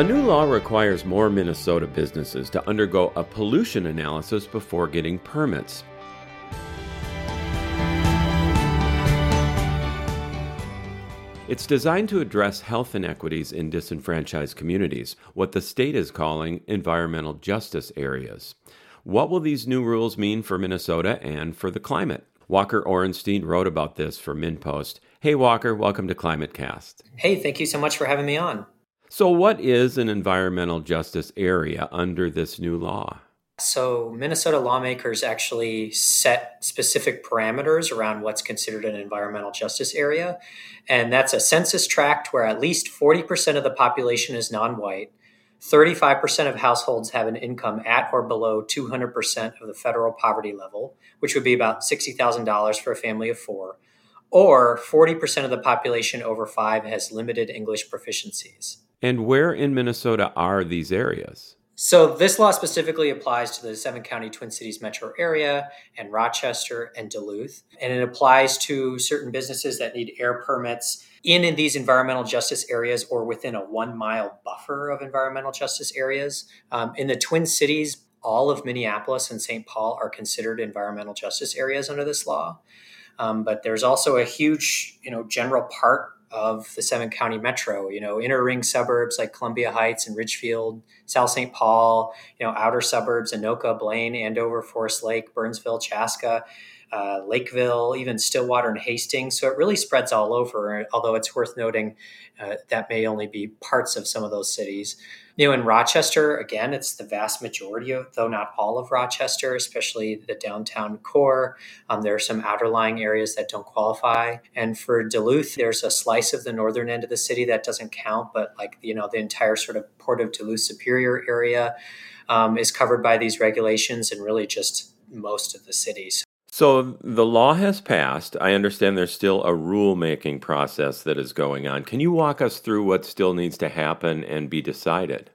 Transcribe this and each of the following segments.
A new law requires more Minnesota businesses to undergo a pollution analysis before getting permits. It's designed to address health inequities in disenfranchised communities, what the state is calling environmental justice areas. What will these new rules mean for Minnesota and for the climate? Walker Orenstein wrote about this for MinnPost. Hey, Walker, welcome to ClimateCast. Hey, thank you so much for having me on. So, what is an environmental justice area under this new law? So, Minnesota lawmakers actually set specific parameters around what's considered an environmental justice area. And that's a census tract where at least 40% of the population is non white, 35% of households have an income at or below 200% of the federal poverty level, which would be about $60,000 for a family of four, or 40% of the population over five has limited English proficiencies. And where in Minnesota are these areas? So this law specifically applies to the seven county Twin Cities metro area and Rochester and Duluth. And it applies to certain businesses that need air permits in, in these environmental justice areas or within a one mile buffer of environmental justice areas. Um, in the Twin Cities, all of Minneapolis and St. Paul are considered environmental justice areas under this law. Um, but there's also a huge, you know, general part of the seven county metro, you know, inner ring suburbs like Columbia Heights and Richfield, South St. Paul, you know, outer suburbs, Anoka, Blaine, Andover, Forest Lake, Burnsville, Chaska, uh, Lakeville, even Stillwater and Hastings. So it really spreads all over, although it's worth noting uh, that may only be parts of some of those cities. You know, in Rochester, again, it's the vast majority of, though not all of Rochester, especially the downtown core. Um, there are some outerlying areas that don't qualify. And for Duluth, there's a slice of the northern end of the city that doesn't count, but like, you know, the entire sort of Port of Duluth Superior area um, is covered by these regulations and really just most of the cities. So the law has passed. I understand there's still a rulemaking process that is going on. Can you walk us through what still needs to happen and be decided?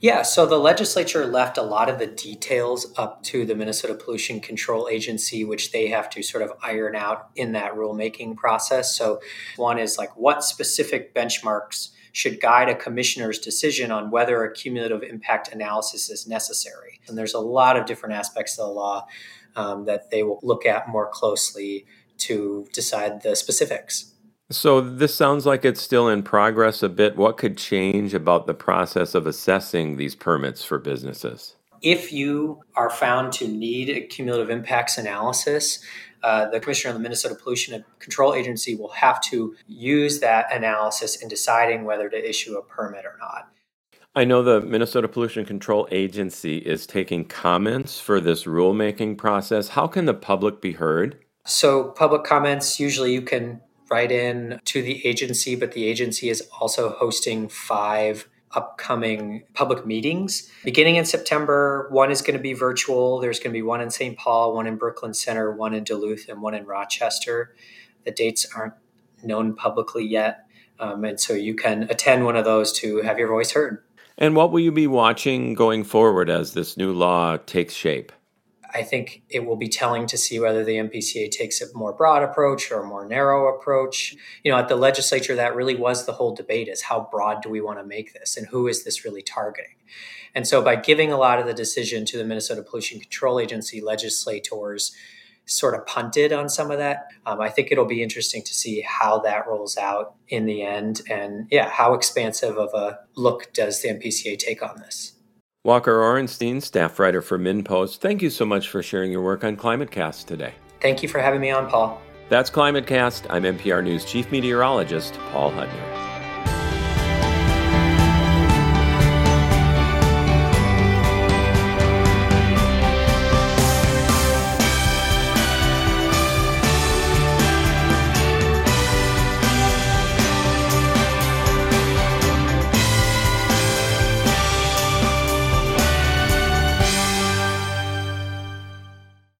Yeah, so the legislature left a lot of the details up to the Minnesota Pollution Control Agency, which they have to sort of iron out in that rulemaking process. So, one is like what specific benchmarks should guide a commissioner's decision on whether a cumulative impact analysis is necessary. And there's a lot of different aspects of the law um, that they will look at more closely to decide the specifics. So, this sounds like it's still in progress a bit. What could change about the process of assessing these permits for businesses? If you are found to need a cumulative impacts analysis, uh, the commissioner of the Minnesota Pollution Control Agency will have to use that analysis in deciding whether to issue a permit or not. I know the Minnesota Pollution Control Agency is taking comments for this rulemaking process. How can the public be heard? So, public comments usually you can write in to the agency, but the agency is also hosting five upcoming public meetings. Beginning in September, one is going to be virtual. There's going to be one in St. Paul, one in Brooklyn Center, one in Duluth, and one in Rochester. The dates aren't known publicly yet. Um, and so you can attend one of those to have your voice heard. And what will you be watching going forward as this new law takes shape? I think it will be telling to see whether the MPCA takes a more broad approach or a more narrow approach. You know, at the legislature, that really was the whole debate is how broad do we want to make this and who is this really targeting? And so by giving a lot of the decision to the Minnesota Pollution Control Agency legislators sort of punted on some of that. Um, I think it'll be interesting to see how that rolls out in the end. And yeah, how expansive of a look does the MPCA take on this? Walker Orenstein, staff writer for MinnPost, thank you so much for sharing your work on ClimateCast today. Thank you for having me on, Paul. That's ClimateCast. I'm MPR News Chief Meteorologist Paul Huttner.